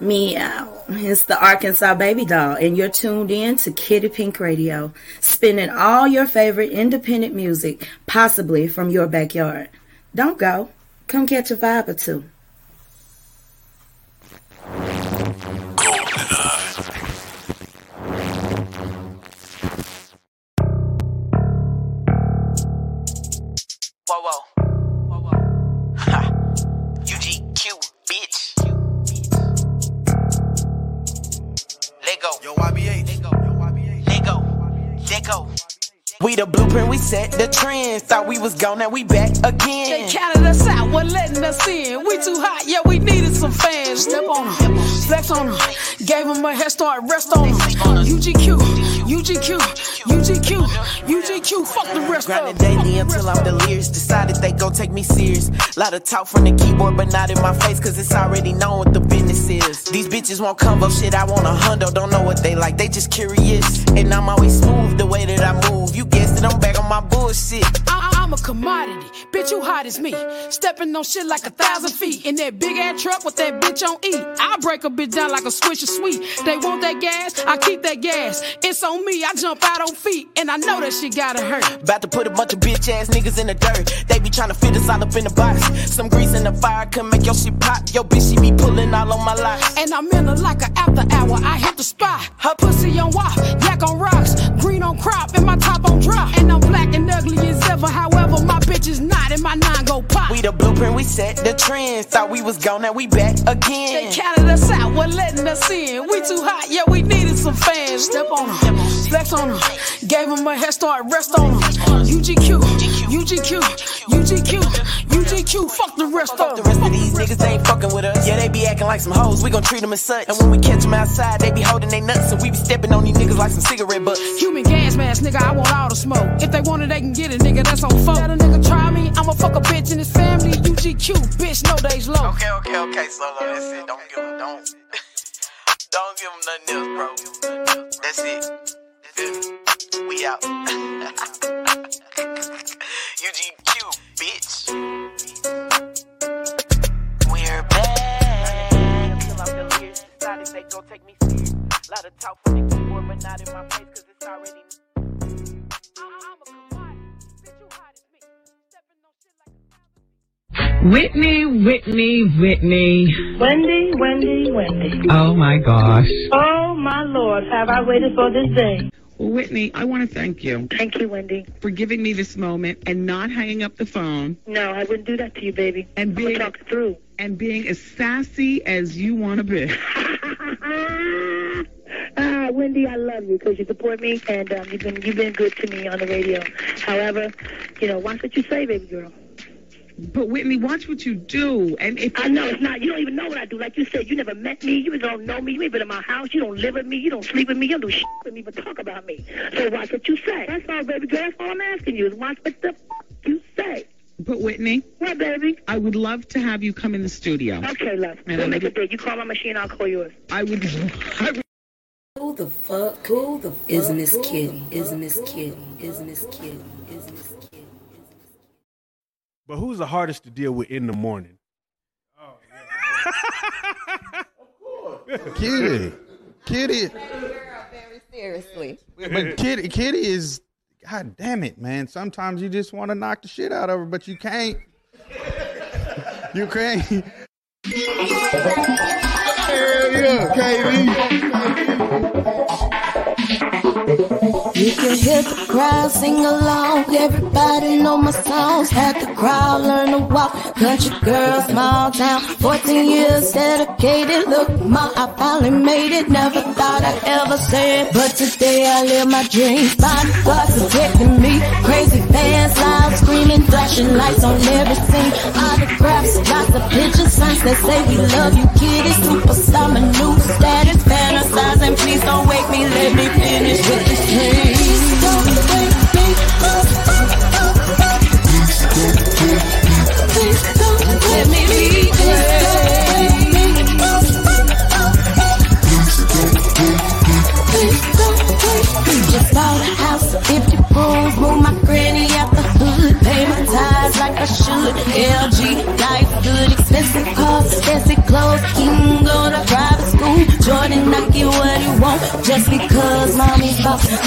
Meow. Uh, it's the Arkansas Baby Doll, and you're tuned in to Kitty Pink Radio, spinning all your favorite independent music, possibly from your backyard. Don't go. Come catch a vibe or two. Gone, now we back again. They counted us out, wasn't letting us in. We too hot, yeah, we needed some fans. Step on them, flex on them, gave them a head start, rest on them. UGQ, UGQ, UGQ, UGQ, fuck the rest of Grinding daily until I'm delirious. Decided they gon' take me serious. Lot of talk from the keyboard, but not in my face, cause it's already known what the business is. These bitches want combo shit, I want a hundo. Don't know what they like, they just curious. And I'm always smooth the way that I move. You guessed it, I'm back on my bullshit. I- I'm a commodity, bitch, you hot as me. Stepping on shit like a thousand feet. In that big ass truck with that bitch on E. I break a bitch down like a swish of sweet. They want that gas, I keep that gas. It's on me, I jump out on feet. And I know that shit gotta hurt. About to put a bunch of bitch ass niggas in the dirt. They be tryna fit us all up in the box. Some grease in the fire can make your shit pop. Yo, bitch, she be pulling all on my locks. And I'm in her like an after hour. I hit the spot. Her pussy on wop, yak on rocks, green on crop, and my top on drop. And I'm black and ugly as ever. However, my bitch is not, and my nine go pop. We the blueprint, we set the trends. Thought we was gone, now we back again. They counted us out, wasn't letting us in. We too hot, yeah, we needed some fans. Step on them, flex on them, gave them a head start, rest on them. UGQ, UGQ, UGQ, UGQ, fuck the rest Fuck of the rest of these niggas, ain't fucking with us. Yeah, they be acting like some hoes, we gon' treat them as such. And when we catch them outside, they be holding they nuts. So we be stepping on these niggas like some cigarette butts. Human gas mask, nigga, I want all the smoke. If they want it, they can get it, nigga, that's on phone. Let a nigga try me, I'ma fuck a bitch in his family. UGQ, bitch, no days low. Okay, okay, okay, solo, that's it. Don't give them, don't. Don't give them nothing else, bro. That's it. Feel me? We out. UGQ, bitch. We're back. Till I'm delirious. Decided they gon' take me serious. Lot of talk from the keyboard, but not in my face, cause it's already. I'm a commodity, bitch, you hot as me. Stepping on shit like a thousand Whitney, Whitney, Whitney. Wendy, Wendy, Wendy. Oh my gosh. Oh my Lord, have I waited for this day? Well, Whitney, I want to thank you Thank you, Wendy. for giving me this moment and not hanging up the phone No, I wouldn't do that to you, baby. And being- talk through. and being as sassy as you want to be. ah, Wendy, I love you because you support me and um, you've been you've been good to me on the radio. However, you know, watch what you say, baby girl. But Whitney, watch what you do. And if I know it's not. You don't even know what I do. Like you said, you never met me. You don't know me. You ain't been in my house. You don't live with me. You don't sleep with me. You don't do shit with me, but talk about me. So watch what you say. That's all, baby girl. That's all I'm asking you is watch what the f- you say. but Whitney, What, baby? I would love to have you come in the studio. Okay, love. And We'll I'm make a gonna- date. You call my machine, I'll call yours. I would. I would Who the fuck? Who the fuck is Miss Kitty? Is Miss Kitty? Is Miss Kitty? Is Miss Kitty? But who's the hardest to deal with in the morning? Oh yeah. of course. Kitty. Kitty. Very seriously. But Kitty Kitty is God damn it, man. Sometimes you just want to knock the shit out of her, but you can't. You can't. Hell yeah, You can hear the crowd sing along. Everybody know my songs. Had the crowd learn to walk. Country girl, small town. 14 years dedicated. Look, ma, I finally made it. Never thought I'd ever say it. But today I live my dream dreams. Bodyguards protecting me. Crazy fans, loud screaming, flashing lights on every scene. Autographs, lots of pictures, signs that say we love you, kitty. Superstar, my new status, fantasizing. Please don't wake me, let me finish with this dream.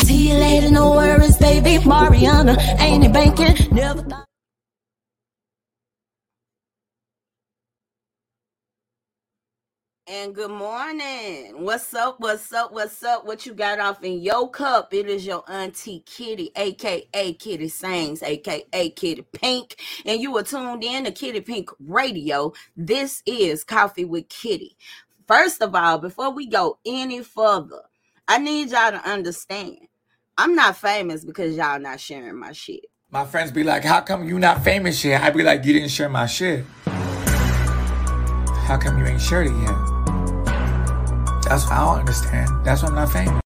See you later, no worries, baby. Mariana, ain't it banking? Never thought. And good morning. What's up? What's up? What's up? What you got off in your cup? It is your auntie Kitty, aka Kitty Sings, aka Kitty Pink, and you are tuned in to Kitty Pink Radio. This is Coffee with Kitty. First of all, before we go any further, I need y'all to understand I'm not famous because y'all not sharing my shit. My friends be like, "How come you not famous yet?" I be like, "You didn't share my shit. How come you ain't shared it yet?" That's what I don't understand. That's why I'm not famous.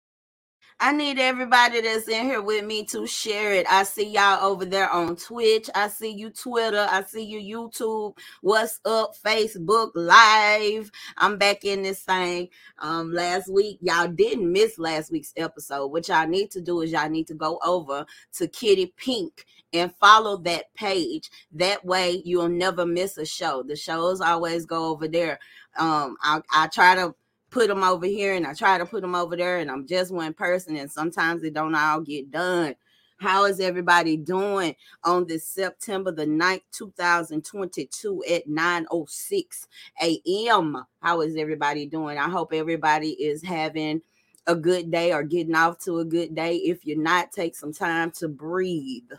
I need everybody that's in here with me to share it. I see y'all over there on Twitch. I see you Twitter. I see you YouTube. What's up? Facebook Live. I'm back in this thing. Um, last week y'all didn't miss last week's episode. What y'all need to do is y'all need to go over to Kitty Pink and follow that page. That way you'll never miss a show. The shows always go over there. Um, I, I try to put them over here and I try to put them over there and I'm just one person and sometimes it don't all get done. How is everybody doing on this September the 9th, 2022 at 9:06 a.m.? How is everybody doing? I hope everybody is having a good day or getting off to a good day. If you're not, take some time to breathe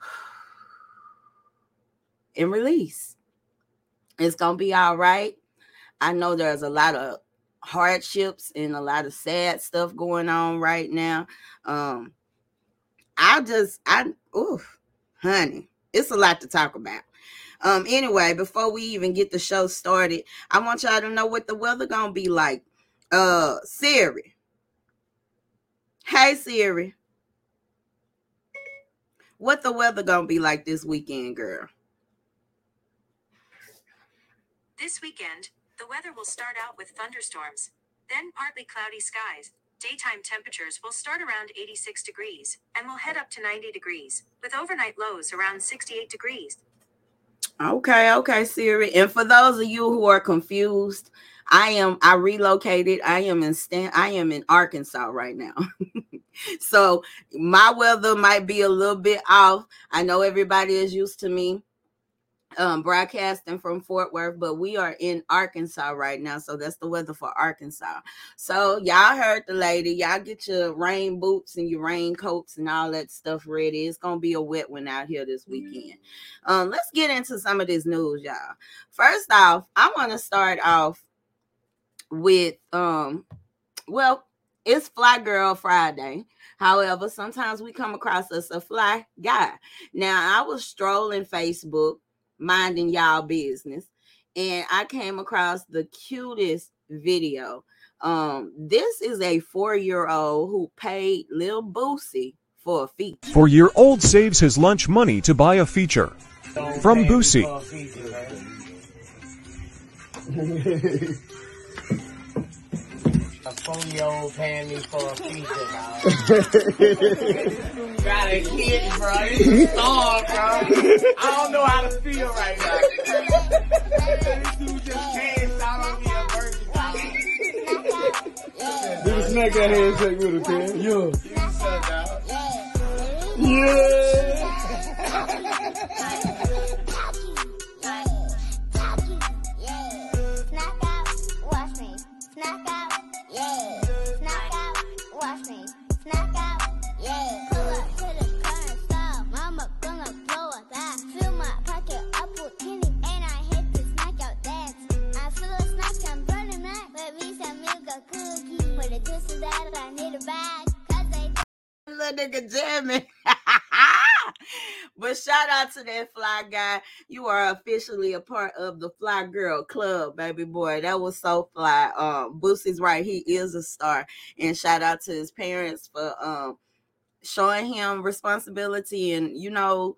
and release. It's gonna be all right. I know there's a lot of hardships and a lot of sad stuff going on right now. Um, I just, I, oof, honey, it's a lot to talk about. Um, anyway, before we even get the show started, I want y'all to know what the weather gonna be like. Uh, Siri. Hey Siri. What the weather gonna be like this weekend, girl? This weekend, the weather will start out with thunderstorms, then partly cloudy skies. Daytime temperatures will start around 86 degrees and will head up to 90 degrees, with overnight lows around 68 degrees. Okay, okay, Siri. And for those of you who are confused, I am I relocated. I am in Stan I am in Arkansas right now. so my weather might be a little bit off. I know everybody is used to me um, broadcasting from Fort Worth, but we are in Arkansas right now. So that's the weather for Arkansas. So y'all heard the lady. Y'all get your rain boots and your raincoats and all that stuff ready. It's gonna be a wet one out here this weekend. Um, let's get into some of this news, y'all. First off, I want to start off with um, well, it's Fly Girl Friday. However, sometimes we come across us a fly guy. Now, I was strolling Facebook minding y'all business and I came across the cutest video. Um, this is a four-year-old who paid Lil Boosie for a feature. Four-year-old saves his lunch money to buy a feature. From Boosie. A four-year-old paying me for a feature, dog. Got a kid, bro. You starved, bro. I don't know how to feel right now. this dude just passed out on me at Burger Do the snack that handshake with him, Ken. Yeah. Little officially a part of the Fly Girl Club, baby boy. That was so fly. Um, Boosie's right. He is a star. And shout out to his parents for um showing him responsibility and you know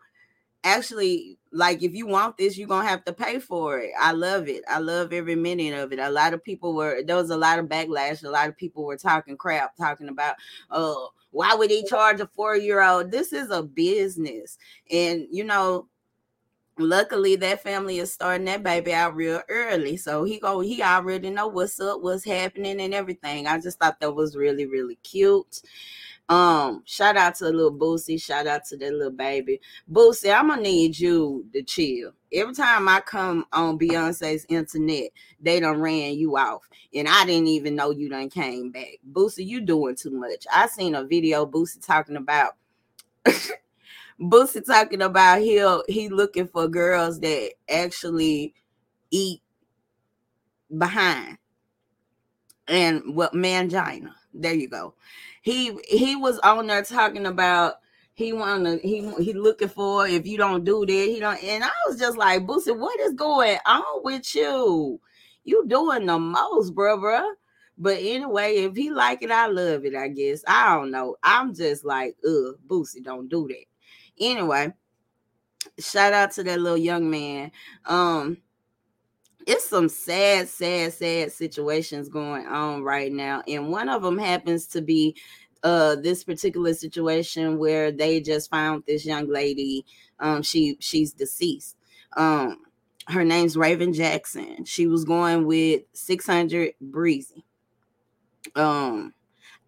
actually like if you want this you're gonna have to pay for it i love it i love every minute of it a lot of people were there was a lot of backlash a lot of people were talking crap talking about oh why would he charge a four year old this is a business and you know luckily that family is starting that baby out real early so he go he already know what's up what's happening and everything. I just thought that was really really cute. Um shout out to little boosie shout out to that little baby. Boosie i'm gonna need you to chill. Every time i come on beyonce's internet they done ran you off and i didn't even know you done came back. Boosie you doing too much. I seen a video boosie talking about Boosie talking about he he looking for girls that actually eat behind and what mangina. There you go. He he was on there talking about he wanna he he looking for if you don't do that he don't and I was just like Boosie, what is going on with you? You doing the most, bro, bro. But anyway, if he like it, I love it. I guess I don't know. I'm just like, ugh, Boosie, don't do that. Anyway, shout out to that little young man. Um, it's some sad, sad, sad situations going on right now, and one of them happens to be uh this particular situation where they just found this young lady. Um, she she's deceased. Um, her name's Raven Jackson. She was going with 600 Breezy. Um,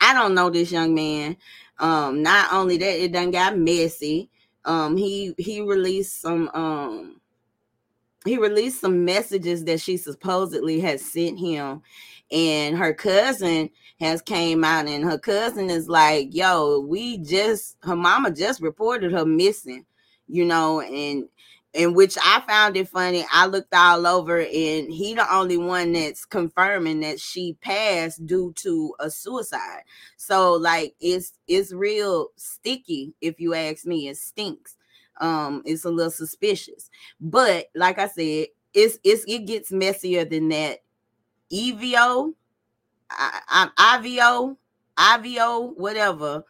I don't know this young man. Um, not only that, it done got messy um he he released some um he released some messages that she supposedly has sent him. And her cousin has came out and her cousin is like yo we just her mama just reported her missing you know and in which I found it funny. I looked all over, and he the only one that's confirming that she passed due to a suicide. So like it's it's real sticky, if you ask me. It stinks. Um, it's a little suspicious. But like I said, it's it's it gets messier than that. EVO, I, I, IVO, IVO, whatever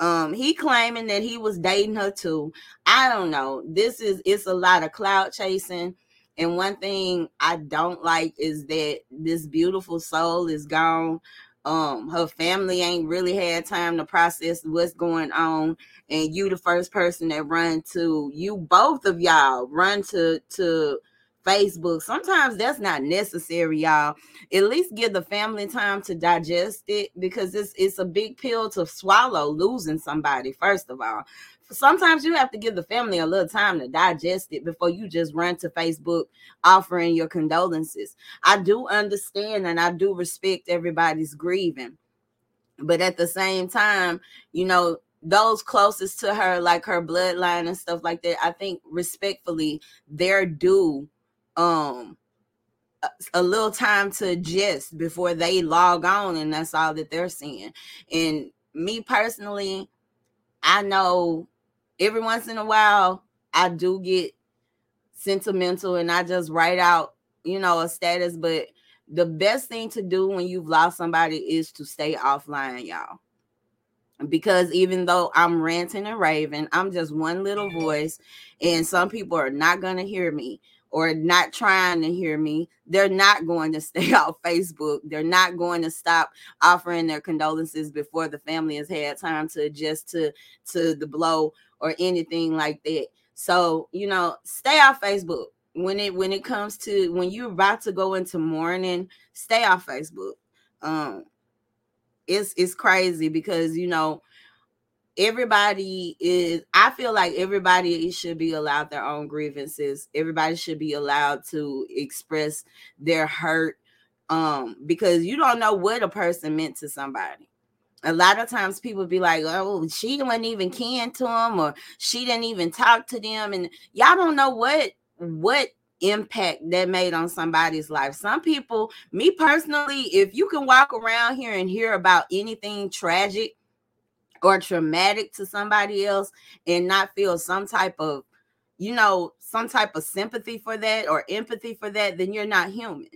um, he claiming that he was dating her too. I don't know. This is it's a lot of cloud chasing. And one thing I don't like is that this beautiful soul is gone. Um, her family ain't really had time to process what's going on. And you the first person that run to you, both of y'all run to to Facebook. Sometimes that's not necessary, y'all. At least give the family time to digest it because it's it's a big pill to swallow losing somebody, first of all. Sometimes you have to give the family a little time to digest it before you just run to Facebook offering your condolences. I do understand and I do respect everybody's grieving. But at the same time, you know, those closest to her, like her bloodline and stuff like that, I think respectfully, they're due um a, little time to adjust before they log on and that's all that they're seeing. And me personally i know every once in a while i do get sentimental and i just write out you know a status but the best thing to do when you've lost somebody is to stay offline y'all. Because even though I'm ranting and raving, I'm just one little voice, and some people are not going to hear me or not trying to hear me, they're not going to stay off Facebook. They're not going to stop offering their condolences before the family has had time to adjust to to the blow or anything like that. So, you know, stay off Facebook. When it when it comes to when you're about to go into mourning, stay off Facebook. Um it's it's crazy because you know everybody is i feel like everybody should be allowed their own grievances everybody should be allowed to express their hurt um because you don't know what a person meant to somebody a lot of times people be like oh she wasn't even kin to them or she didn't even talk to them and y'all don't know what what impact that made on somebody's life. Some people, me personally, if you can walk around here and hear about anything tragic or traumatic to somebody else and not feel some type of you know some type of sympathy for that or empathy for that then you're not human.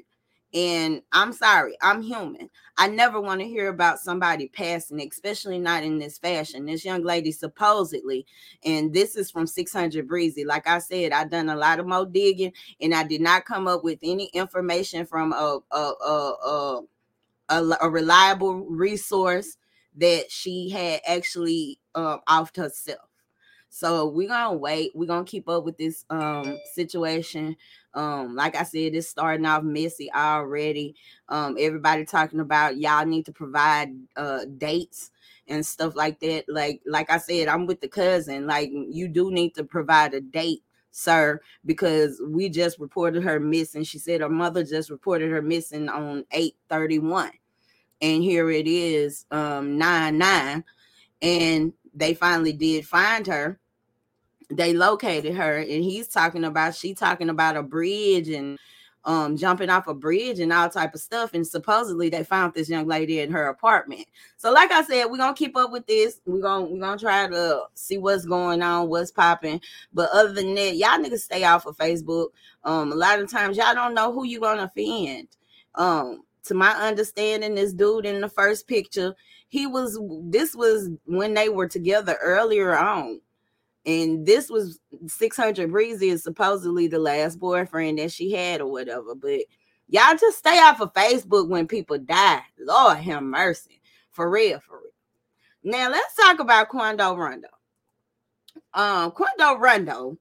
And i'm sorry i'm human. I never want to hear about somebody passing especially not in this fashion. This young lady supposedly and this is from 600 breezy. Like i said i done a lot of more digging and i did not come up with any information from a a a, a, a, a reliable resource that she had actually um, offed herself. So we're gonna wait. We're gonna keep up with this um situation. Um, like I said, it's starting off messy already. Um, everybody talking about y'all need to provide uh dates and stuff like that. Like, like I said, I'm with the cousin. Like, you do need to provide a date, sir, because we just reported her missing. She said her mother just reported her missing on 831. And here it is, um, 9 9. And they finally did find her. They located her, and he's talking about she talking about a bridge and um jumping off a bridge and all type of stuff and supposedly they found this young lady in her apartment so like i said we're gonna keep up with this we're gonna we're gonna try to see what's going on what's popping but other than that y'all niggas stay off of facebook um a lot of times y'all don't know who you're gonna offend um to my understanding this dude in the first picture he was this was when they were together earlier on. And this was 600 breezy is supposedly the last boyfriend that she had or whatever. But y'all just stay off of facebook when people die. Lord have mercy. For real for real. Now let's talk about quando rondo. Um quando rondo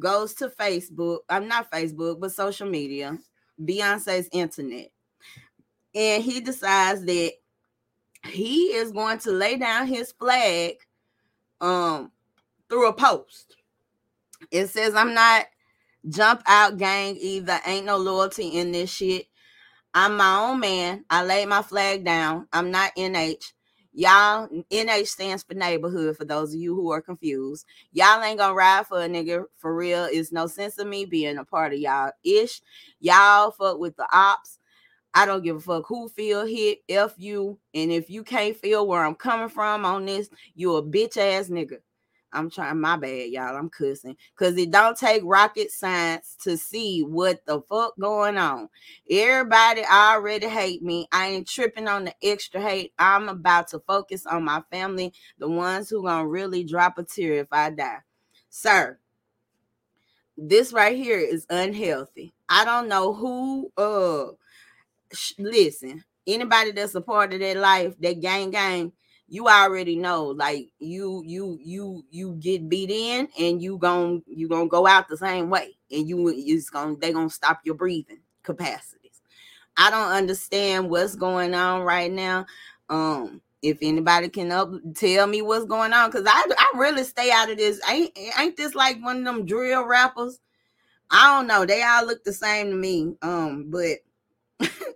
goes to facebook i'm not facebook but social media beyonce's internet and he decides that he is going to lay down his flag um through a post. It says, I'm not jump out gang either. Ain't no loyalty in this shit. I'm my own man. I laid my flag down. I'm not NH. Y'all, NH stands for neighborhood for those of you who are confused. Y'all ain't gonna ride for a nigga for real. It's no sense of me being a part of y'all ish. Y'all fuck with the ops. I don't give a fuck who feel hit, F you. And if you can't feel where I'm coming from on this, you a bitch ass nigga. I'm trying my bad, y'all. I'm cussing because it don't take rocket science to see what the fuck going on. Everybody already hate me. I ain't tripping on the extra hate. I'm about to focus on my family, the ones who gonna really drop a tear if I die. Sir, this right here is unhealthy. I don't know who uh sh- listen, anybody that's a part of that life, that gang gang, you already know like you you you you get beat in and you gon' you gonna go out the same way and you it's gonna they gonna stop your breathing capacities. I don't understand what's going on right now. Um if anybody can up tell me what's going on because I, I really stay out of this. Ain't ain't this like one of them drill rappers? I don't know they all look the same to me um but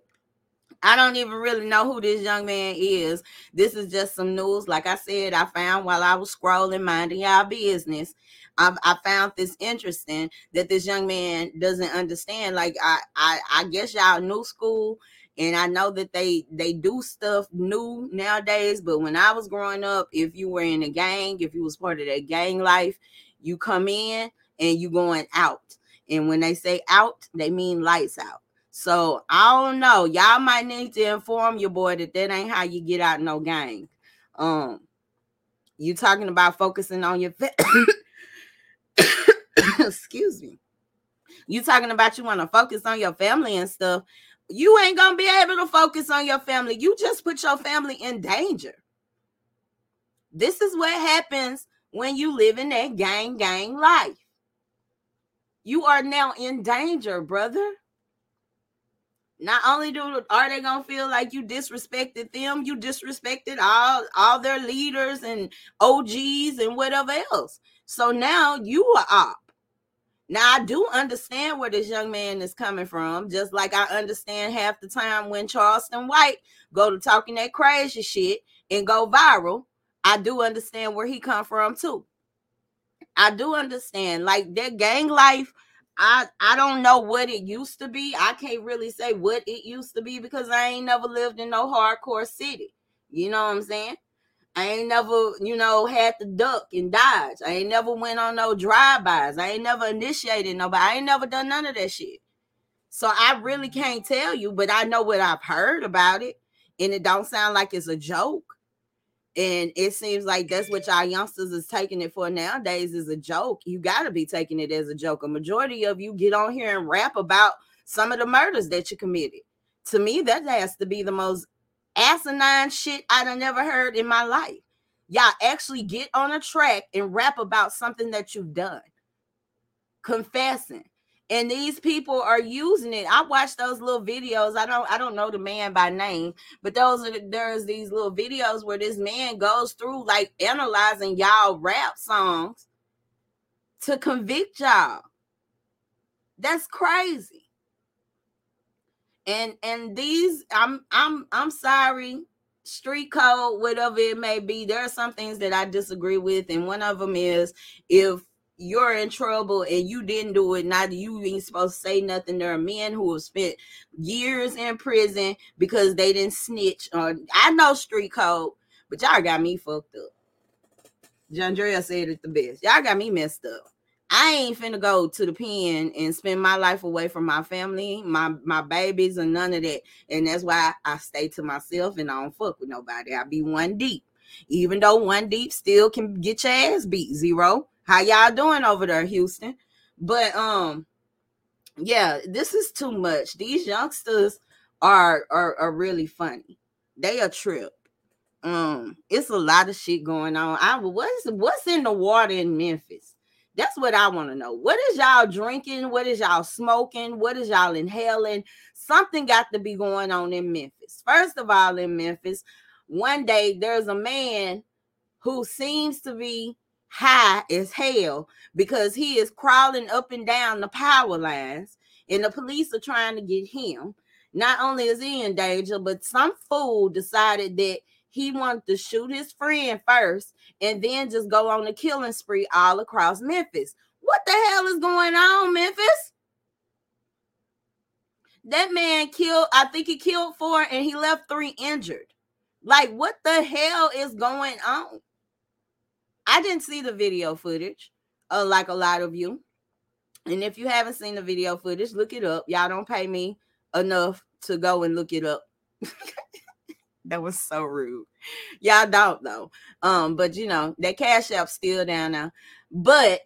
I don't even really know who this young man is. This is just some news. Like I said, I found while I was scrolling, minding y'all business. I, I found this interesting that this young man doesn't understand. Like I, I, I guess y'all new school, and I know that they they do stuff new nowadays. But when I was growing up, if you were in a gang, if you was part of that gang life, you come in and you going out. And when they say out, they mean lights out. So I don't know. Y'all might need to inform your boy that that ain't how you get out no gang. Um, you talking about focusing on your fa- excuse me. You talking about you want to focus on your family and stuff. You ain't gonna be able to focus on your family. You just put your family in danger. This is what happens when you live in that gang gang life. You are now in danger, brother. Not only do are they gonna feel like you disrespected them, you disrespected all all their leaders and OGs and whatever else. So now you are up. Now I do understand where this young man is coming from, just like I understand half the time when Charleston White go to talking that crazy shit and go viral. I do understand where he come from too. I do understand like that gang life I I don't know what it used to be. I can't really say what it used to be because I ain't never lived in no hardcore city. You know what I'm saying? I ain't never, you know, had to duck and dodge. I ain't never went on no drive-bys. I ain't never initiated nobody. I ain't never done none of that shit. So I really can't tell you, but I know what I've heard about it. And it don't sound like it's a joke. And it seems like that's what y'all youngsters is taking it for nowadays is a joke. You got to be taking it as a joke. A majority of you get on here and rap about some of the murders that you committed. To me, that has to be the most asinine shit I'd have never heard in my life. Y'all actually get on a track and rap about something that you've done. Confessing. And these people are using it. I watch those little videos. I don't I don't know the man by name, but those are there's these little videos where this man goes through like analyzing y'all rap songs to convict y'all. That's crazy. And and these I'm I'm I'm sorry street code, whatever it may be, there are some things that I disagree with, and one of them is if you're in trouble and you didn't do it, neither you ain't supposed to say nothing. There are men who have spent years in prison because they didn't snitch. Or I know street code, but y'all got me fucked up. John Drea said it the best. Y'all got me messed up. I ain't finna go to the pen and spend my life away from my family, my my babies, and none of that. And that's why I stay to myself and I don't fuck with nobody. I be one deep. Even though one deep still can get your ass beat zero. How y'all doing over there, Houston? But um, yeah, this is too much. These youngsters are are, are really funny. They a trip. Um, it's a lot of shit going on. I what's what's in the water in Memphis? That's what I want to know. What is y'all drinking? What is y'all smoking? What is y'all inhaling? Something got to be going on in Memphis. First of all, in Memphis, one day there's a man who seems to be high as hell because he is crawling up and down the power lines, and the police are trying to get him. Not only is he in danger, but some fool decided that he wanted to shoot his friend first and then just go on a killing spree all across Memphis. What the hell is going on, Memphis? That man killed, I think he killed four and he left three injured. Like, what the hell is going on? I didn't see the video footage, uh, like a lot of you. And if you haven't seen the video footage, look it up. Y'all don't pay me enough to go and look it up. that was so rude. Y'all don't though. Um, but you know, that cash app still down now. But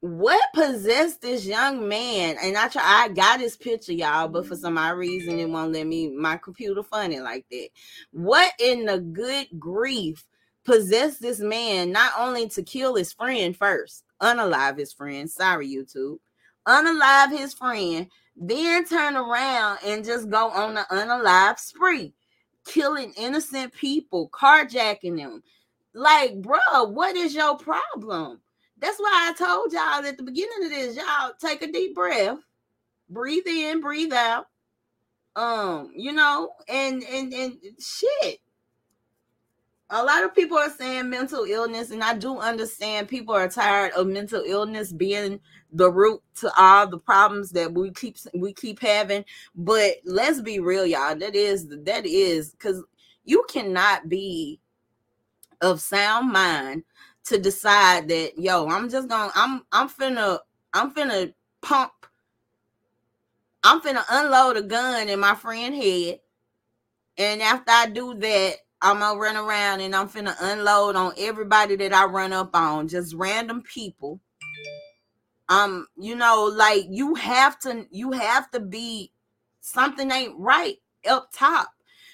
what possessed this young man? And I try I got his picture, y'all, but for some odd reason it won't let me my computer funny like that. What in the good grief possessed this man not only to kill his friend first, unalive his friend, sorry, YouTube, unalive his friend, then turn around and just go on the unalive spree, killing innocent people, carjacking them. Like, bro, what is your problem? That's why I told y'all at the beginning of this, y'all take a deep breath, breathe in, breathe out. Um, you know, and and and shit. A lot of people are saying mental illness, and I do understand people are tired of mental illness being the root to all the problems that we keep we keep having. But let's be real, y'all. That is that is because you cannot be of sound mind to decide that yo, I'm just gonna I'm I'm finna I'm finna pump I'm finna unload a gun in my friend head. And after I do that, I'm gonna run around and I'm finna unload on everybody that I run up on, just random people. Um, you know, like you have to, you have to be something ain't right up top.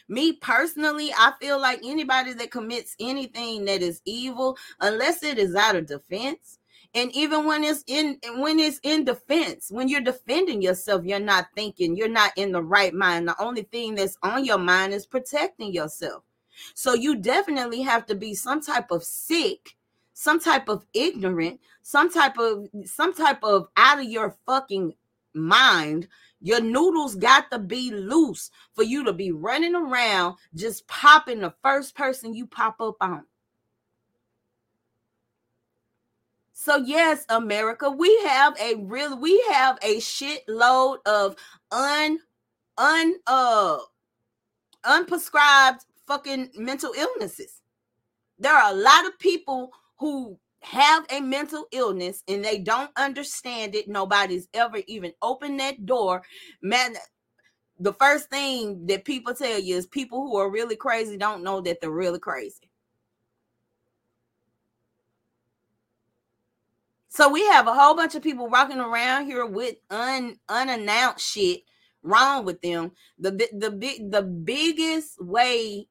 Me personally, I feel like anybody that commits anything that is evil, unless it is out of defense, and even when it's in when it's in defense, when you're defending yourself, you're not thinking, you're not in the right mind. The only thing that's on your mind is protecting yourself. So you definitely have to be some type of sick, some type of ignorant, some type of some type of out of your fucking mind your noodles got to be loose for you to be running around just popping the first person you pop up on. So yes, America, we have a real we have a shitload of un un uh unprescribed fucking mental illnesses. There are a lot of people who have a mental illness and they don't understand it. Nobody's ever even opened that door. Man, the first thing that people tell you is people who are really crazy don't know that they're really crazy. So we have a whole bunch of people walking around here with un, unannounced shit wrong with them. The the big the biggest way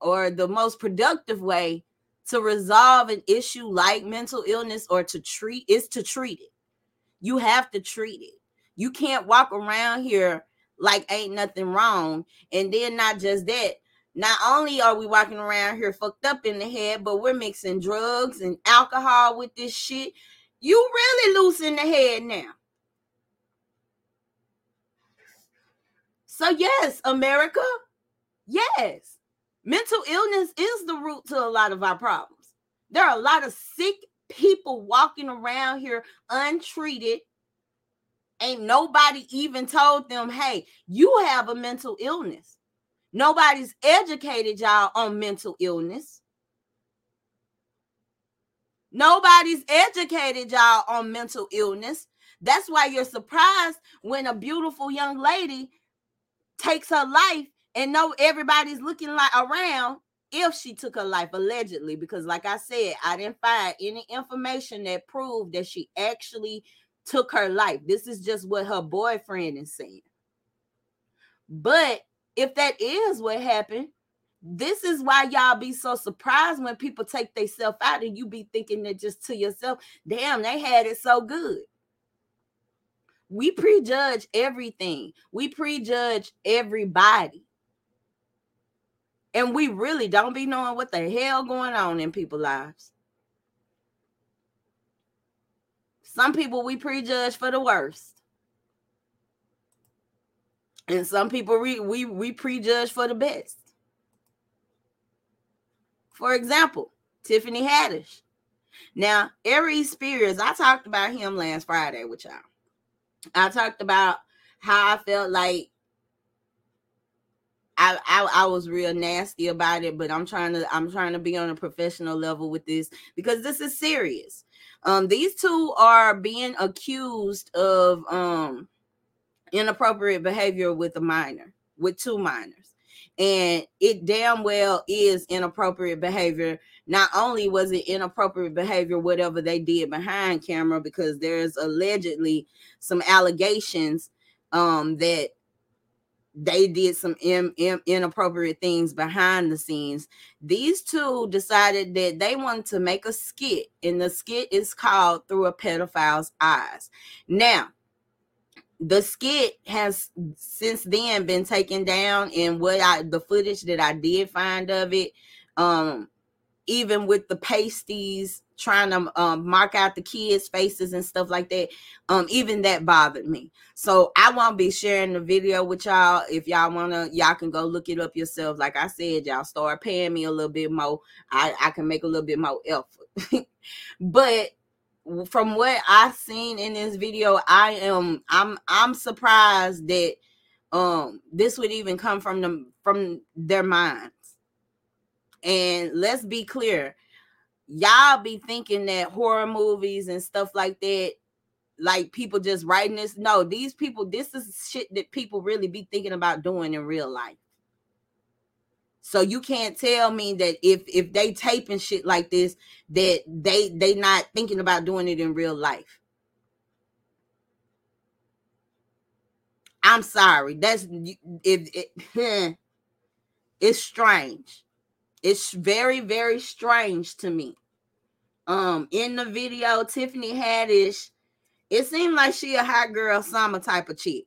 or the most productive way to resolve an issue like mental illness or to treat is to treat it. You have to treat it. You can't walk around here like ain't nothing wrong. And then not just that, not only are we walking around here fucked up in the head, but we're mixing drugs and alcohol with this shit. You really loose in the head now. So, yes, America, yes, mental illness is the root to a lot of our problems. There are a lot of sick people walking around here untreated. Ain't nobody even told them, hey, you have a mental illness. Nobody's educated y'all on mental illness. Nobody's educated y'all on mental illness. That's why you're surprised when a beautiful young lady takes her life and know everybody's looking like around if she took her life allegedly because like i said i didn't find any information that proved that she actually took her life. This is just what her boyfriend is saying. But if that is what happened this is why y'all be so surprised when people take themselves out and you be thinking that just to yourself damn they had it so good we prejudge everything. We prejudge everybody. And we really don't be knowing what the hell going on in people's lives. Some people we prejudge for the worst. And some people we we, we prejudge for the best. For example, Tiffany Haddish. Now, Aries Spears, I talked about him last Friday with y'all. I talked about how I felt like I, I, I was real nasty about it, but I'm trying to I'm trying to be on a professional level with this because this is serious. Um, these two are being accused of um inappropriate behavior with a minor, with two minors, and it damn well is inappropriate behavior. Not only was it inappropriate behavior, whatever they did behind camera, because there's allegedly some allegations um that they did some in, in, inappropriate things behind the scenes. These two decided that they wanted to make a skit, and the skit is called Through a Pedophile's Eyes. Now, the skit has since then been taken down, and what I the footage that I did find of it, um, even with the pasties trying to um, mark out the kids' faces and stuff like that. Um, even that bothered me. So I won't be sharing the video with y'all. If y'all wanna, y'all can go look it up yourself. Like I said, y'all start paying me a little bit more. I, I can make a little bit more effort. but from what I've seen in this video, I am I'm I'm surprised that um this would even come from them from their minds. And let's be clear, y'all be thinking that horror movies and stuff like that like people just writing this no these people this is shit that people really be thinking about doing in real life. So you can't tell me that if if they taping shit like this that they they not thinking about doing it in real life. I'm sorry. That's if it, it's strange it's very, very strange to me. Um, in the video, Tiffany Haddish, it seemed like she a hot girl summer type of chick.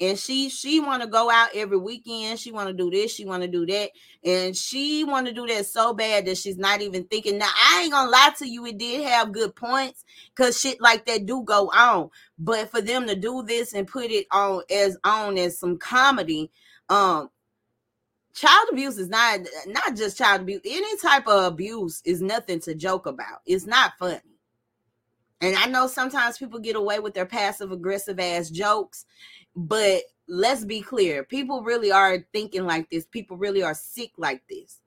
And she she want to go out every weekend. She want to do this. She want to do that. And she want to do that so bad that she's not even thinking. Now, I ain't gonna lie to you, it did have good points because shit like that do go on. But for them to do this and put it on as on as some comedy, um, child abuse is not not just child abuse any type of abuse is nothing to joke about. It's not funny. And i know sometimes people get away with their passive aggressive ass jokes but let's be clear people really are thinking like this. People really are sick like this.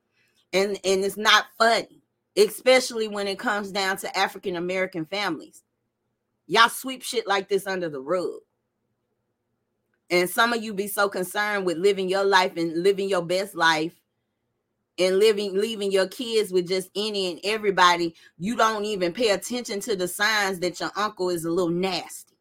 And and it's not funny especially when it comes down to african american families. Y'all sweep shit like this under the rug and some of you be so concerned with living your life and living your best life and living leaving your kids with just any and everybody you don't even pay attention to the signs that your uncle is a little nasty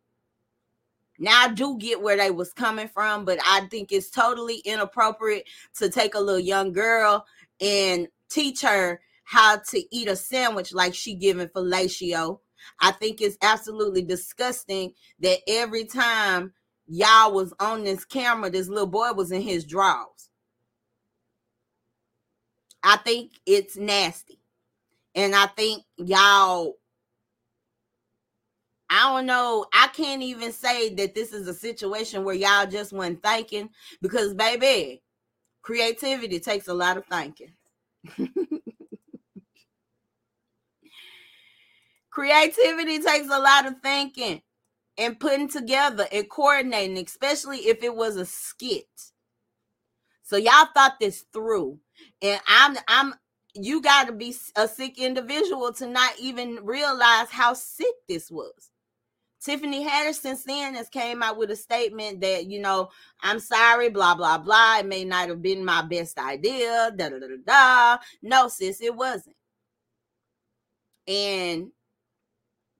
now i do get where they was coming from but i think it's totally inappropriate to take a little young girl and teach her how to eat a sandwich like she giving fellatio. I think it's absolutely disgusting that every time y'all was on this camera, this little boy was in his drawers. I think it's nasty. And I think y'all I don't know. I can't even say that this is a situation where y'all just weren't thinking because, baby, creativity takes a lot of thinking. creativity takes a lot of thinking and putting together and coordinating, especially if it was a skit. So y'all thought this through. And I'm I'm you got to be a sick individual to not even realize how sick this was. Tiffany Haddish since then has came out with a statement that, you know, I'm sorry, blah, blah, blah. It may not have been my best idea. Da da da da. No, sis, it wasn't. And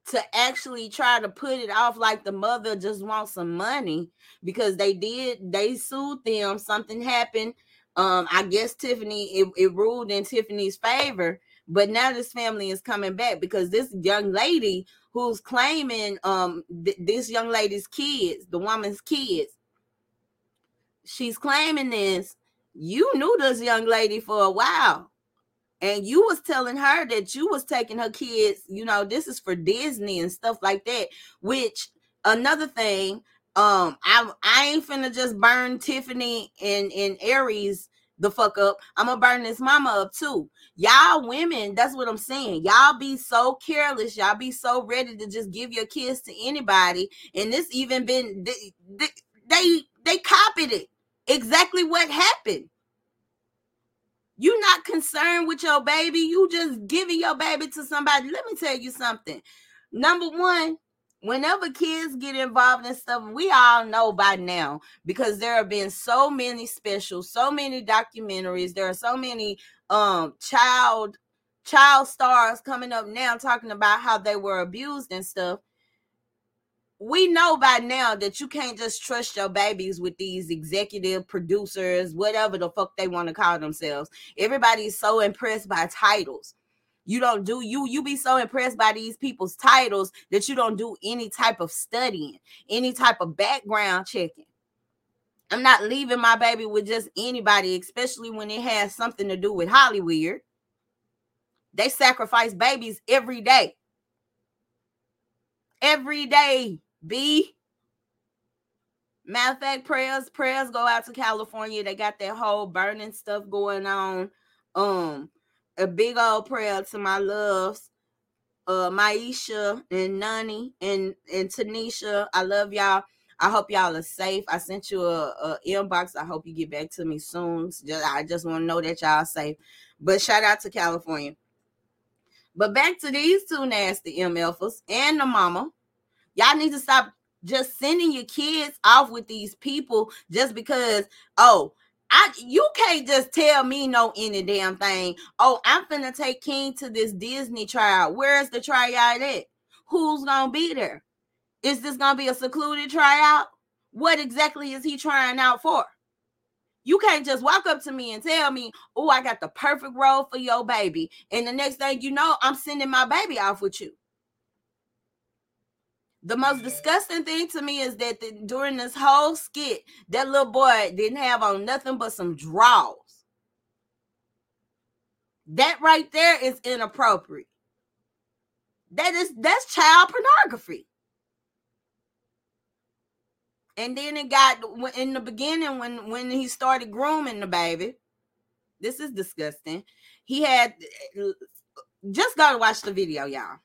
to actually try to put it off like the mother just wants some money because they did, they sued them. Something happened. Um, I guess Tiffany, it, it ruled in Tiffany's favor. But now this family is coming back because this young lady who's claiming um th- this young lady's kids, the woman's kids. She's claiming this. You knew this young lady for a while. And you was telling her that you was taking her kids, you know, this is for Disney and stuff like that. Which another thing, um, I I ain't finna just burn Tiffany and and Aries the fuck up. I'm gonna burn this mama up too. Y'all women, that's what I'm saying. Y'all be so careless. Y'all be so ready to just give your kids to anybody. And this even been they they they, they copied it. Exactly what happened. You not concerned with your baby. You just giving your baby to somebody. Let me tell you something. Number one, whenever kids get involved in stuff, we all know by now because there have been so many specials, so many documentaries, there are so many um child child stars coming up now talking about how they were abused and stuff. We know by now that you can't just trust your babies with these executive producers, whatever the fuck they want to call themselves. Everybody's so impressed by titles. You don't do you you be so impressed by these people's titles that you don't do any type of studying any type of background checking. I'm not leaving my baby with just anybody especially when it has something to do with hollywood they sacrifice babies every day. Every day b matter of fact prayers prayers go out to california they got that whole burning stuff going on um a big old prayer to my loves, uh, Maisha and Nani and and Tanisha. I love y'all. I hope y'all are safe. I sent you a, a inbox. I hope you get back to me soon. Just, I just want to know that y'all safe. But shout out to California. But back to these two nasty MFers and the mama. Y'all need to stop just sending your kids off with these people just because, oh, I you can't just tell me no any damn thing. Oh, I'm finna take King to this Disney tryout. Where's the tryout at? Who's gonna be there? Is this gonna be a secluded tryout? What exactly is he trying out for? You can't just walk up to me and tell me, oh, I got the perfect role for your baby. And the next thing you know, I'm sending my baby off with you. The most disgusting thing to me is that the, during this whole skit, that little boy didn't have on nothing but some draws. That right there is inappropriate. That is that's child pornography. And then it got in the beginning when when he started grooming the baby. This is disgusting. He had eh, just gotta watch the video, y'all.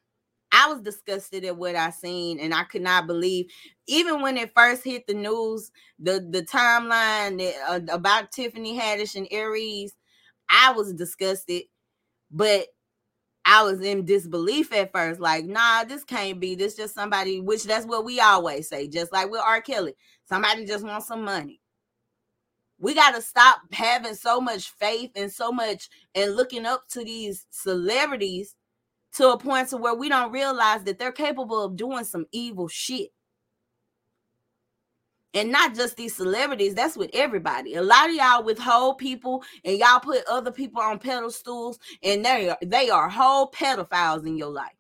I was disgusted at what I seen, and I could not believe. Even when it first hit the news, the the timeline that, uh, about Tiffany Haddish and Aries, I was disgusted, but I was in disbelief at first. Like, nah, this can't be. This just somebody. Which that's what we always say. Just like with R. Kelly, somebody just wants some money. We got to stop having so much faith and so much and looking up to these celebrities to a point to where we don't realize that they're capable of doing some evil shit. and not just these celebrities that's with everybody. A lot of y'all withhold people and y'all put other people on pedestals and they are they are whole pedophiles in your life.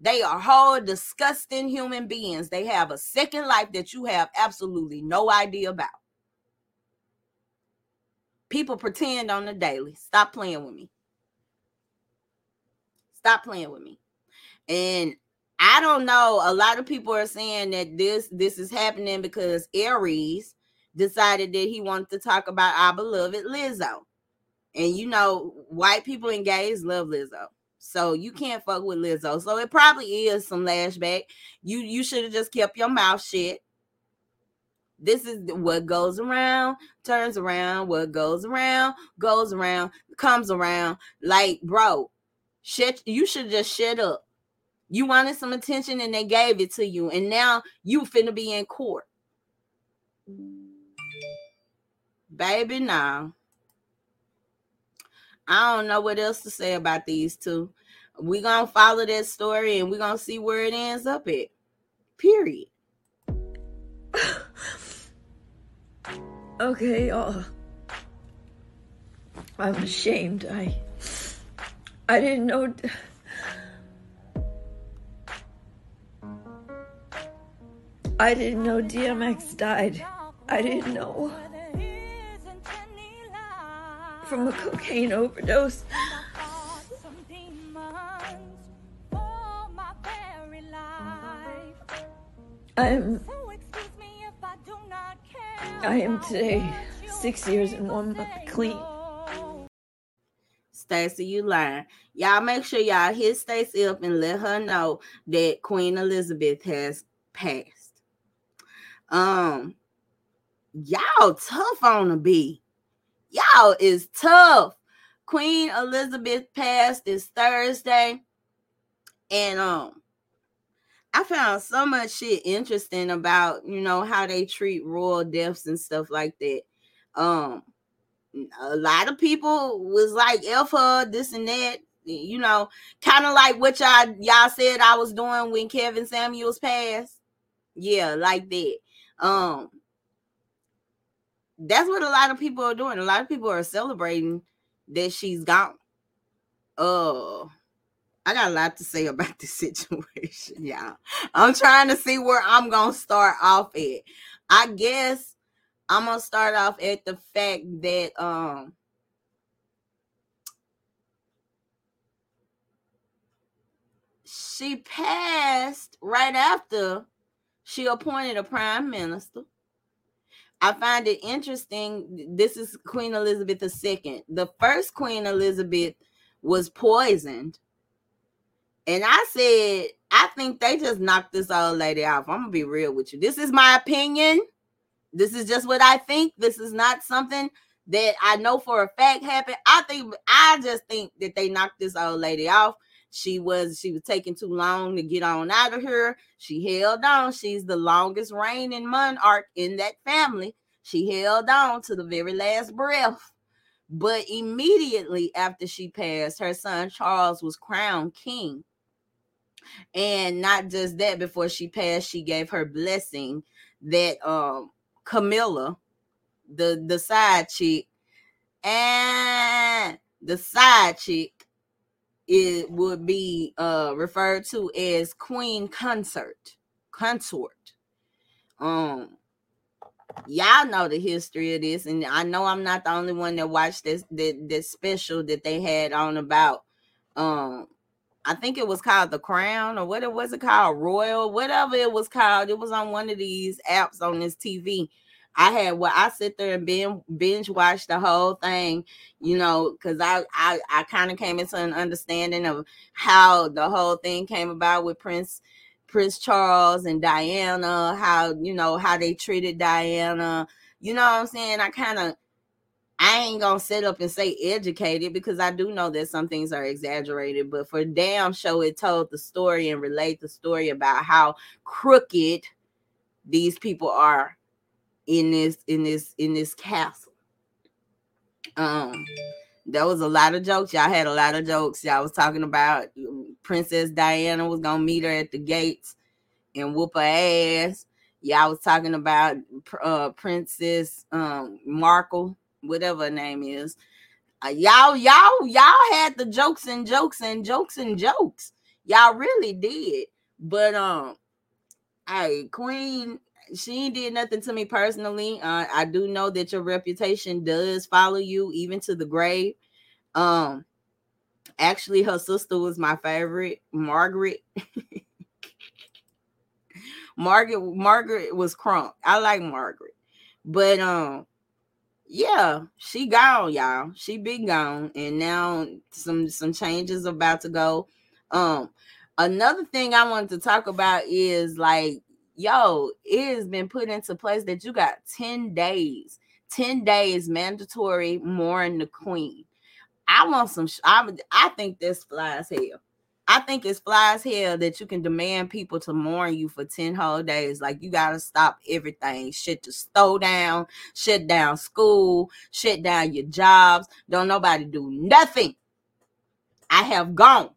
They are whole disgusting human beings. They have a second life that you have absolutely no idea about. People pretend on the daily. Stop playing with me stop playing with me and I don't know. A lot of people are saying that this this is happening because Aries decided that he wanted to talk about our beloved Lizzo. And you know, white people and gays love Lizzo. So you can't fuck with Lizzo. So it probably is some lashback. You you should have just kept your mouth shut. This is what goes around, turns around, what goes around, goes around, comes around. Like, bro, shit, you should just shut up. You wanted some attention and they gave it to you, and now you finna be in court. Baby, now. I don't know what else to say about these two. We're gonna follow that story and we're gonna see where it ends up at. Period. Okay, y'all. I'm ashamed. I I didn't know I didn't know DMX died. I didn't know. From a cocaine overdose. I'm. I am today six years and one month clean. Stacy, you lying. Y'all make sure y'all hit Stacy up and let her know that Queen Elizabeth has passed. Um, y'all tough on the beat. Y'all is tough. Queen Elizabeth passed this Thursday, and um, I found so much shit interesting about you know how they treat royal deaths and stuff like that. Um, a lot of people was like alpha this and that, you know, kind of like what y'all y'all said I was doing when Kevin Samuels passed. Yeah, like that. Um that's what a lot of people are doing. A lot of people are celebrating that she's gone. Uh I got a lot to say about this situation, y'all. I'm trying to see where I'm gonna start off at. I guess I'm gonna start off at the fact that um she passed right after she appointed a prime minister. I find it interesting. This is Queen Elizabeth II. The first Queen Elizabeth was poisoned. And I said, I think they just knocked this old lady off. I'm gonna be real with you. This is my opinion. This is just what I think. This is not something that I know for a fact happened. I think I just think that they knocked this old lady off. She was she was taking too long to get on out of here. She held on. She's the longest reigning monarch in that family. She held on to the very last breath. But immediately after she passed, her son Charles was crowned king. And not just that, before she passed, she gave her blessing that um Camilla, the the side chick, and the side chick it would be uh referred to as queen consort consort. Um y'all know the history of this and i know i'm not the only one that watched this this, this special that they had on about um i think it was called the crown or what it was it called royal whatever it was called it was on one of these apps on this tv I had well, I sit there and binge, binge watch the whole thing, you know, because I I, I kind of came into an understanding of how the whole thing came about with Prince Prince Charles and Diana, how you know how they treated Diana. You know what I'm saying? I kind of I ain't gonna sit up and say educated because I do know that some things are exaggerated, but for damn show it told the story and relate the story about how crooked these people are in this in this in this castle. Um, there was a lot of jokes. Y'all had a lot of jokes. Y'all was talking about um, Princess Diana was gonna meet her at the gates and whoop her ass. y'all was talking about uh Princess um Markle, whatever her name is. Uh, y'all, y'all, y'all had the jokes and jokes and jokes and jokes. Y'all really did. But um, hey, Queen, she did nothing to me personally. Uh, I do know that your reputation does follow you even to the grave. Um, actually, her sister was my favorite, Margaret. Margaret, Margaret was crunk. I like Margaret, but um, yeah, she gone, y'all. She been gone, and now some some changes about to go. Um, another thing I wanted to talk about is like, yo, it has been put into place that you got 10 days, 10 days mandatory mourn the queen. I want some, I, I think this flies hell. I think it's flies hell that you can demand people to mourn you for 10 whole days. Like you gotta stop everything. Shit to slow down, shut down school, shut down your jobs. Don't nobody do nothing. I have gone.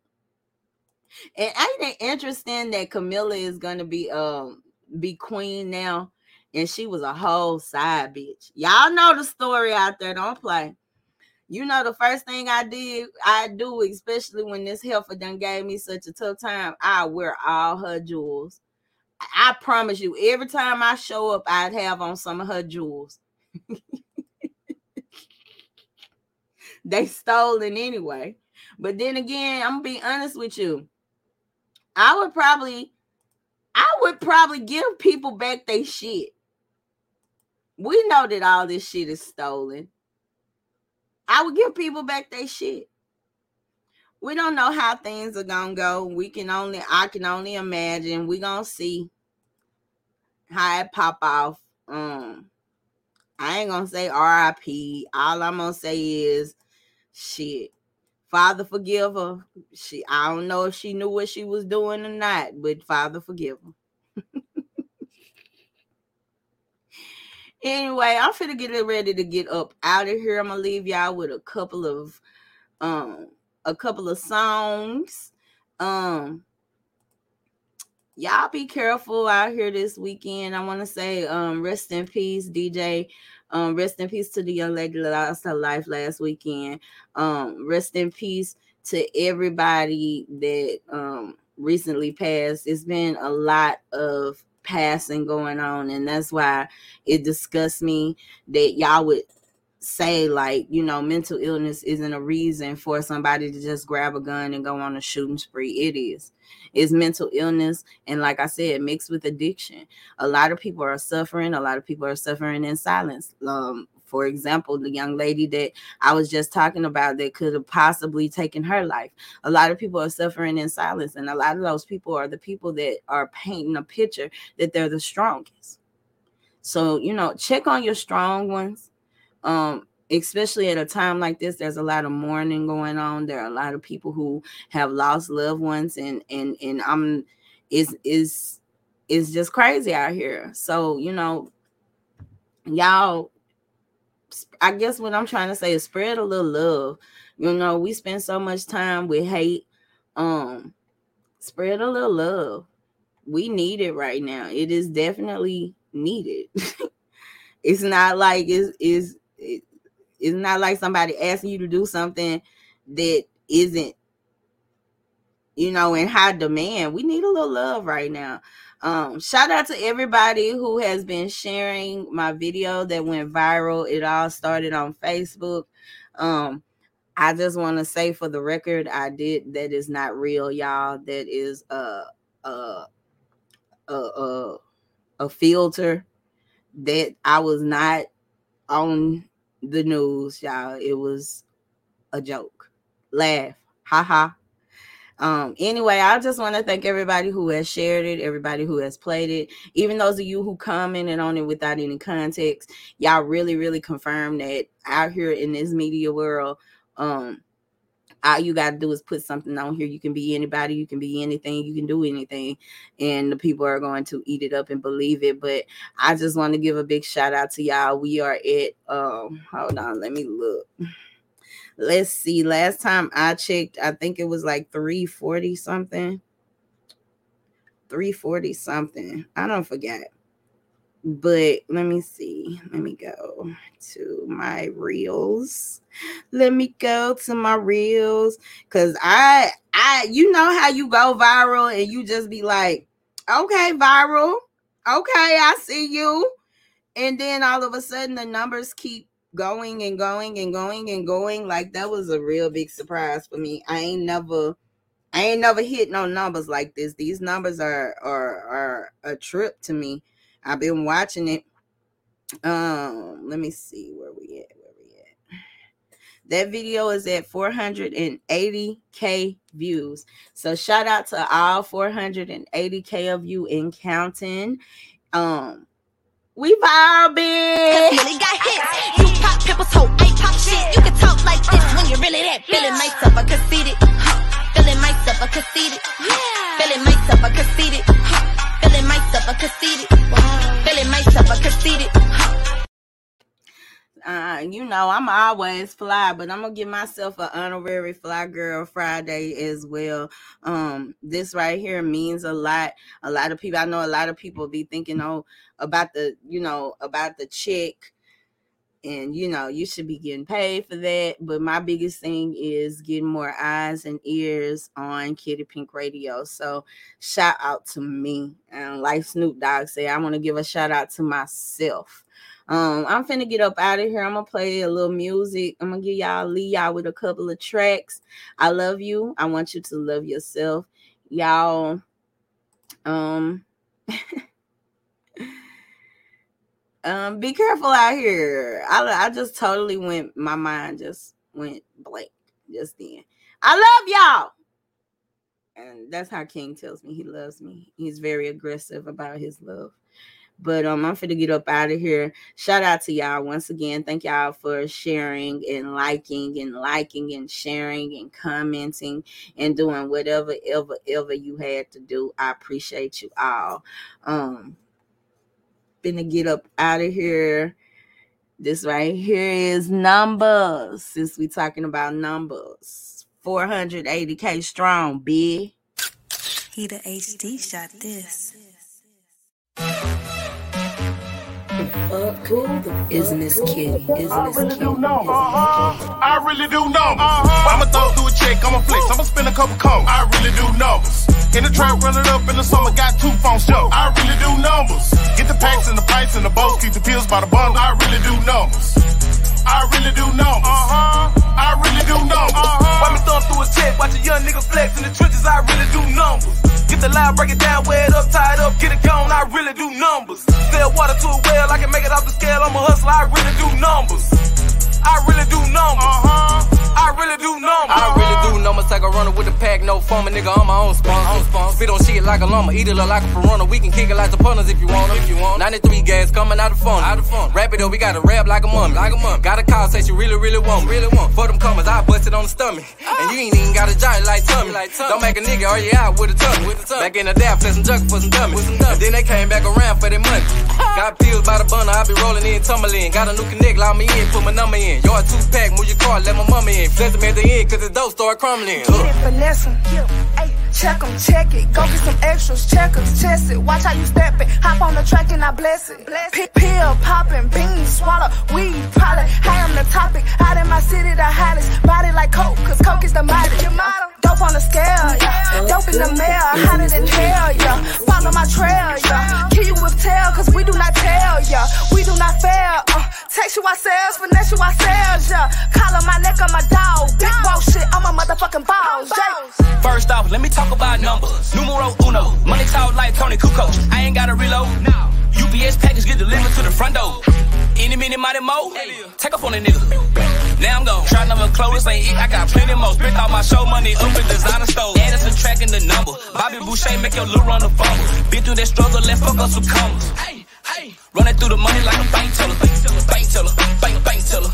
And ain't it interesting that Camilla is gonna be um be queen now? And she was a whole side bitch. Y'all know the story out there. Don't play. You know the first thing I did, I do, especially when this heifer done gave me such a tough time. I wear all her jewels. I promise you, every time I show up, I'd have on some of her jewels. they stolen anyway. But then again, I'm gonna be honest with you. I would probably, I would probably give people back their shit. We know that all this shit is stolen. I would give people back their shit. We don't know how things are gonna go. We can only, I can only imagine. We gonna see how it pop off. Um, I ain't gonna say R.I.P. All I'm gonna say is shit. Father forgive her. She I don't know if she knew what she was doing or not, but Father forgive her. Anyway, I'm finna get it ready to get up out of here. I'm gonna leave y'all with a couple of um a couple of songs. Um y'all be careful out here this weekend. I want to say um rest in peace, DJ. Um, rest in peace to the young lady that lost her life last weekend. Um, rest in peace to everybody that um recently passed. It's been a lot of passing going on, and that's why it disgusts me that y'all would say like you know mental illness isn't a reason for somebody to just grab a gun and go on a shooting spree. It is. It's mental illness and like i said mixed with addiction. A lot of people are suffering. A lot of people are suffering in silence. Um for example the young lady that i was just talking about that could have possibly taken her life. A lot of people are suffering in silence and a lot of those people are the people that are painting a picture that they're the strongest. So you know check on your strong ones um especially at a time like this there's a lot of mourning going on. There are a lot of people who have lost loved ones and and and i'm is is is just crazy out here. So you know y'all i guess what i'm trying to say is spread a little love. You know we spend so much time with hate um spread a little love. We need it right now. It is definitely needed. It's not like it's, it's it, it's not like somebody asking you to do something that isn't you know in high demand. We need a little love right now um shout out to everybody who has been sharing my video that went viral it all started on facebook um i just want to say for the record i did that is not real y'all that is a a a, a, a filter that i was not on the news, y'all. It was a joke. Laugh. Ha ha. Um, anyway, I just want to thank everybody who has shared it, everybody who has played it, even those of you who commented on it without any context. Y'all really, really confirm that out here in this media world, um, all you got to do is put something on here. You can be anybody, you can be anything, you can do anything, and the people are going to eat it up and believe it. But I just want to give a big shout out to y'all. We are at um, hold on, let me look. Let's see. Last time I checked, I think it was like 340 something. 340 something. I don't forget. but let me see. Let me go to my reels. Let me go to my reels because I I you know how you go viral and you just be like, okay, viral, okay, I see you, and then all of a sudden the numbers keep going and going and going and going. Like that was a real big surprise for me. I ain't never I ain't never hit no numbers like this. These numbers are are are a trip to me. I've been watching it. Um, let me see where we at. Where we at? That video is at 480k views. So shout out to all 480k of you in counting. Um, we viral, bitch. Really got hits. You hoe, I pop shit. You can talk like this when you're really that. Feeling myself, I conceited. Feeling myself, I conceited. Feeling myself, I conceited. Feeling myself, I conceited. Feeling myself, I conceited. Uh, you know, I'm always fly, but I'm gonna give myself an honorary fly girl Friday as well. Um, this right here means a lot. A lot of people, I know a lot of people be thinking, oh, about the, you know, about the check and you know you should be getting paid for that but my biggest thing is getting more eyes and ears on kitty pink radio so shout out to me and like snoop dogg say i want to give a shout out to myself. Um i'm finna get up out of here i'm gonna play a little music i'm gonna give y'all leave y'all with a couple of tracks. I love you i want you to love yourself. Y'all um um be careful out here. I i just totally went my mind just went blank just then. I love y'all! And that's how king tells me he loves me. He's very aggressive about his love. But um i'm finna get up out of here. Shout out to y'all once again. Thank y'all for sharing and liking and liking and sharing and commenting and doing whatever ever ever you had to do. I appreciate you all. Um finna get up out of here. This right here is numbers. Since we talking about numbers, 480k strong, B. He the HD shot this. Fuck is this kid? Is I Miss really Kitty? do know. Uh-huh. I really do know. Uh-huh. I'ma throw through a check, I'ma flex, I'ma spend a couple cones. I really do numbers. In the trap, run it up in the summer, got two phones show. I really do numbers. Get the packs and the pints and the boats, keep the pills by the bundle. I really do numbers. I really do numbers. Uh-huh. I really do numbers. Uh-huh. Why me thumb through a check, watch a young nigga flex in the trenches, I really do numbers. Get the line, break it down, wear it up, tie it up, get it gone, I really do numbers. Sell water to a well, I can make it off the scale, I'm a hustler, I really do numbers. I really do numbers. Uh-huh. I really do numbers. I really do numbers like a runner with a pack, no fun, a nigga on my own sponsor. Spit on shit like a llama, eat it like a piranha. We can kick it like the punters if you want. If you want 93 gas coming out of phone. Out of phone. Rap it up, we got to rap like a mummy. Like a mummy. Got a call, say she really, really want me. Really want. For them comers, I bust it on the stomach. Ah. And you ain't even got a giant like tummy. Like tummy. Don't make a nigga, are you out with a tummy? With a tummy. Back in the day, I some junk for some dummies. And then they came back around for their money. Ah. got pills by the bundle, I be rolling in, tumbling. Got a new connect, lock me in, put my number in. Yard two pack, move your car, let my mama in. Flex them at the end, cause the dough start crumbling. Get it, finesse 'em. Ay, check 'em, check it. Go get some extras, checkers, chest it. Watch how you step it. Hop on the track and I bless it. P- pill popping, beans swallow, weed pollen. High on the topic. Out in my city, the hottest. Body like coke, cause coke is the motto. Dope on the scale, yeah. Dope in the mail, hotter than hell, yeah. Follow my trail, yeah. Kill you with tail, cause we do not tell, yeah. We do not fail, uh. Text you ourselves, finesse you ourselves, yeah. Collar my neck on my dog. Big wall shit, I'm a motherfucking boss, yeah. First off, let me talk about numbers. Numero uno. Money talk like Toni Kukoc. I ain't gotta reload. UPS package get delivered to the front door. Any minute, mighty mo. Take off on a nigga. Now I'm gone. Try number clothes, ain't it. I got plenty more. Spent all my show money up in designer stores. Add us tracking the number. Bobby Boucher make your little run the fumble. Been through that struggle, let's fuck us with commas. Running through the money like a bank teller. Bank teller. Bank, bank teller.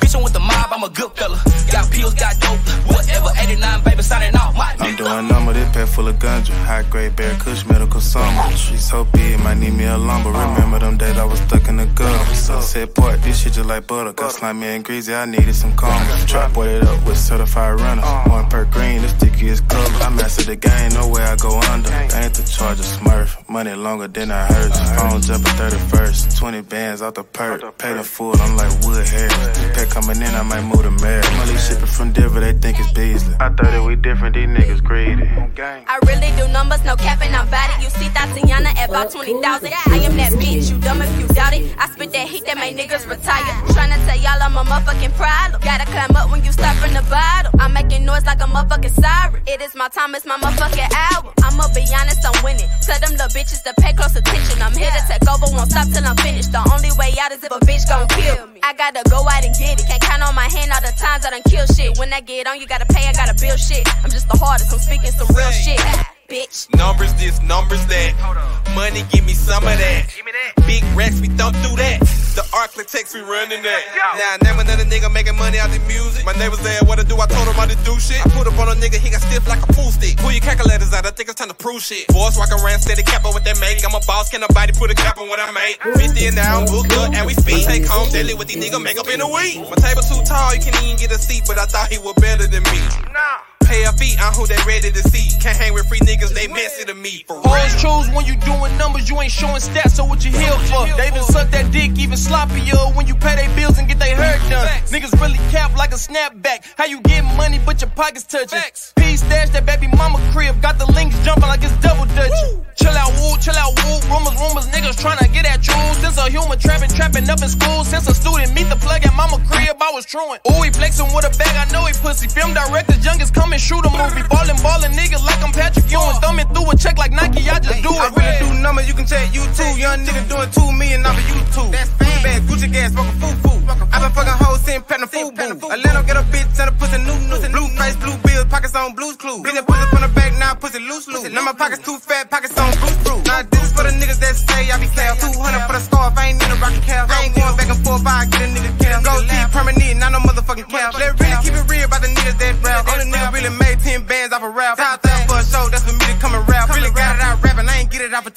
Bitchin' with the mob, I'm a good fella. Got pills, got dope. Whatever, 89, baby, signing off. my I'm doing number, this pack full of ganja. High grade bear kush, medical summer. Streets so big, might need me a lumber. Remember them days I was stuck in the gutter. Sunset Park, this shit just like butter. Got slimy and greasy, I needed some karma. Trap it up with certified runners. One per green, the stickiest color. I mastered the game, no way I go under. I ain't the charge of smurf. Money longer than I heard. Phone jumping 31st. 20 bands out the perk. Pay the full, I'm like Wood Harris. Pack coming in, I might move the mayor. Money shipping from Denver, they think it's Beasley. I thought that we different, these niggas greedy. I really do numbers, no capping, I'm bad it. You see Tatiana at about 20,000. I am that bitch, you dumb if you doubt it. I spit that heat that make niggas retire. Tryna tell y'all I'm a motherfucking problem. Gotta climb up when you start from the bottom. I'm making noise like a motherfucking siren. It is my time, it's my motherfucking hour. I'ma be honest, I'm winning. Tell them little bitches to pay close attention. I'm here to take over, won't stop till I'm finished. The only way out is if a bitch gon' kill me. I gotta go out and get it. Can't count on my hand all the times I done kill shit. When I get on, you gotta pay, I gotta build shit. I'm just the hardest, I'm speaking some real shit. Bitch. Numbers this, numbers that. Money, give me some of that. Big racks, we thump through that. The architects, we running that. Now, name another nigga making money out the music. My neighbors there, what to do, I told him I to do shit. I put up on a nigga, he got stiff like a pool stick. Pull your calculators out, I think it's time to prove shit. Boys walk around, steady cap on what they make. I'm a boss, can nobody put a cap on what I make? 50 and now, I'm booked up, and we speak. Take home daily with these niggas, make up in a week. My table too tall, you can't even get a seat, but I thought he was better than me. Nah. Pay a fee, I'm who they ready to see. Can't hang with free niggas, they messy to me. For Hoes choose when you doing numbers, you ain't showing stats, so what you here for? They been suck that dick even sloppier when you pay their bills and get their hair done. Niggas really cap like a snapback. How you get money but your pockets touching? P stash that baby mama crib, got the links jumping like it's double dutch. Chill out, woo, chill out, woo. Rumors, rumors, niggas tryna get at you. Since a human trapping, trapping up in school. Since a student meet the plug at mama crib, I was truant. Ooh, he flexing with a bag, I know he pussy. Film directors, youngest coming, shoot a movie. Ballin', ballin' nigga like I'm Patrick Ewing. Thumbing through a check like Nike, I just do it. I really do numbers, you can check YouTube. Young nigga doing two million off of YouTube. That's bag, Gucci gas, smoking foo foo. I been fucking hoes, sitting patting food boo. Atlanta get a bitch and a pussy new new. Blue face, blue bills, pockets on blues clues. Bitch, pussy from the back, now pussy loose loose. Now my pockets too fat, pockets on fruit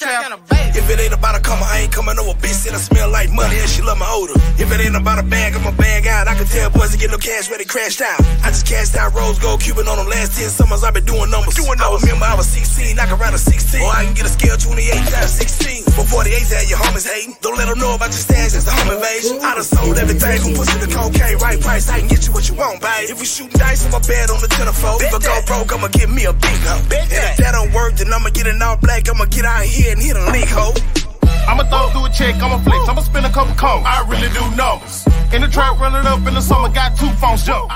I ain't get it off a trap. If it ain't about a come, I ain't coming over. Bitch said I smell like money and she love my odor. If it ain't about a bag, I'm a bag out. I can tell boys to get no cash ready, crashed out. I just cashed out rose gold Cuban on them last 10 summers. i been doing numbers. Doing numbers. I remember I was 16, I can ride a 16. Or I can get a scale 28 times 16. For 48 had your homies hating. Don't let them know about your stash, that's a home invasion. I done sold everything from pussy to cocaine, right price. I can get you what you want, babe. If we shooting dice, I'ma bet on the telephone. If I go broke, I'ma give me a big hoe. And if that don't work, then I'ma get an all black. I'ma get out here and hit a leak hoe. I'ma throw through a check, I'ma flex, I'ma spend a couple cones. I really do numbers. In the trap, running up in the summer, got two phones jump.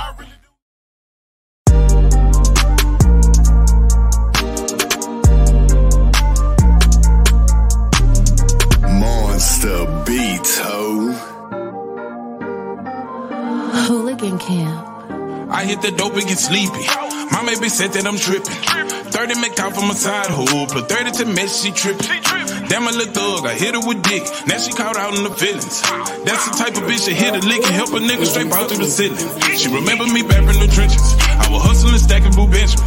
Monster beats, ho. Hooligan Camp. I hit the dope and get sleepy. My baby said that I'm tripping. 30 make out from my side hole, put 30 to mess, she tripping. Damn, a little thug, I hit her with dick. Now she caught out in the feelings. That's the type of bitch that hit a lick and help a nigga straight out through the ceiling. She remember me back from the trenches. I was hustling, stacking blue Benjamins.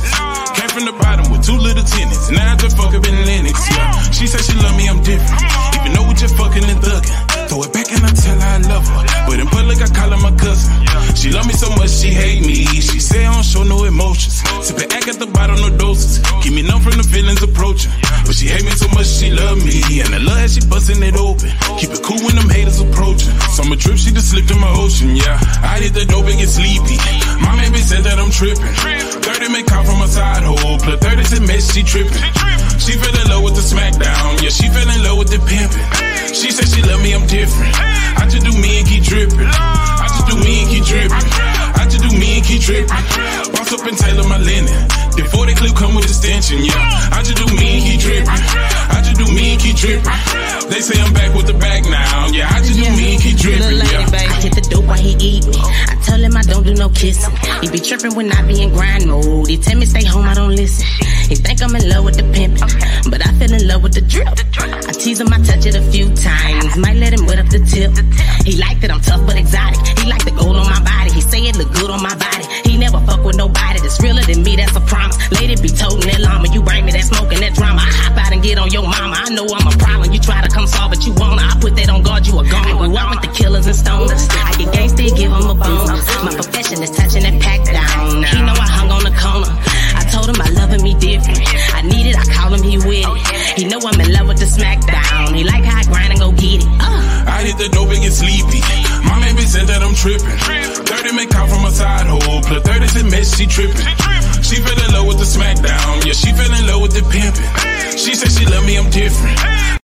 Came from the bottom with two little tenants. Now I just fuck up in Lenox. Yeah. She said she love me, I'm different. Even though we just fucking and thugging. Throw it back and I tell her I love her. But in public, I call her my cousin. She love me so much, she hate me. She say I don't show no emotions. Sippin' act at the bottom, no doses. Keep me numb from the feelings approaching. But she hate me so much, she love me. And I love how she bustin' it open. Keep it cool when them haters approaching. Summer trip, she just slipped in my ocean, yeah. I hit the dope and get sleepy. My baby said that I'm trippin'. 30 make call from a side hole. Plus 30 to mess, she trippin'. She fell in love with the smackdown. Yeah, she fell in love with the pimpin'. She said she love me, I'm different. I just do me and keep drippin'. I just do me and keep drippin'. I just do me and keep drippin'. Boss up and tailor my linen. The clip come with extension, yeah. I just do me and keep drippin'. I just do me and keep drippin'. They say I'm back with the bag now. Yeah, I just do me and keep drippin'. Yeah. I hit the dope while he eat me. I tell him I don't do no kissing. He be trippin' when I be in grind mode. He tell me stay home, I don't listen. He think I'm in love with the pimpin', but I fell in love with the drip. I tease him, I touch it a few times. Might let him wet up the tip. He like that I'm tough but exotic. He like the gold on my body. He say it look good on my body. He never fuck with nobody that's realer than me. That's a promise. Lady be toting that llama. You bring me that smoke and that drama. I hop out and get on your mama. I know I'm a problem. You try to come solve it, you wanna. I put that on guard, you a goner. Grew up with the killers and stoners. I get gangsta, give them a boom. My profession is touching that pack down. He know I hung on the corner. Told him I love him, he different. I need it, I call him, he with it. He know I'm in love with the smackdown. He like how I grind and go get it. Uh. I hit the dope and get sleepy. My be said that I'm tripping. 30 make out from a side hole. Plus 30 to miss, she tripping. She fell in love with the smackdown. Yeah, she fell in love with the pimping. She said she love me, I'm different.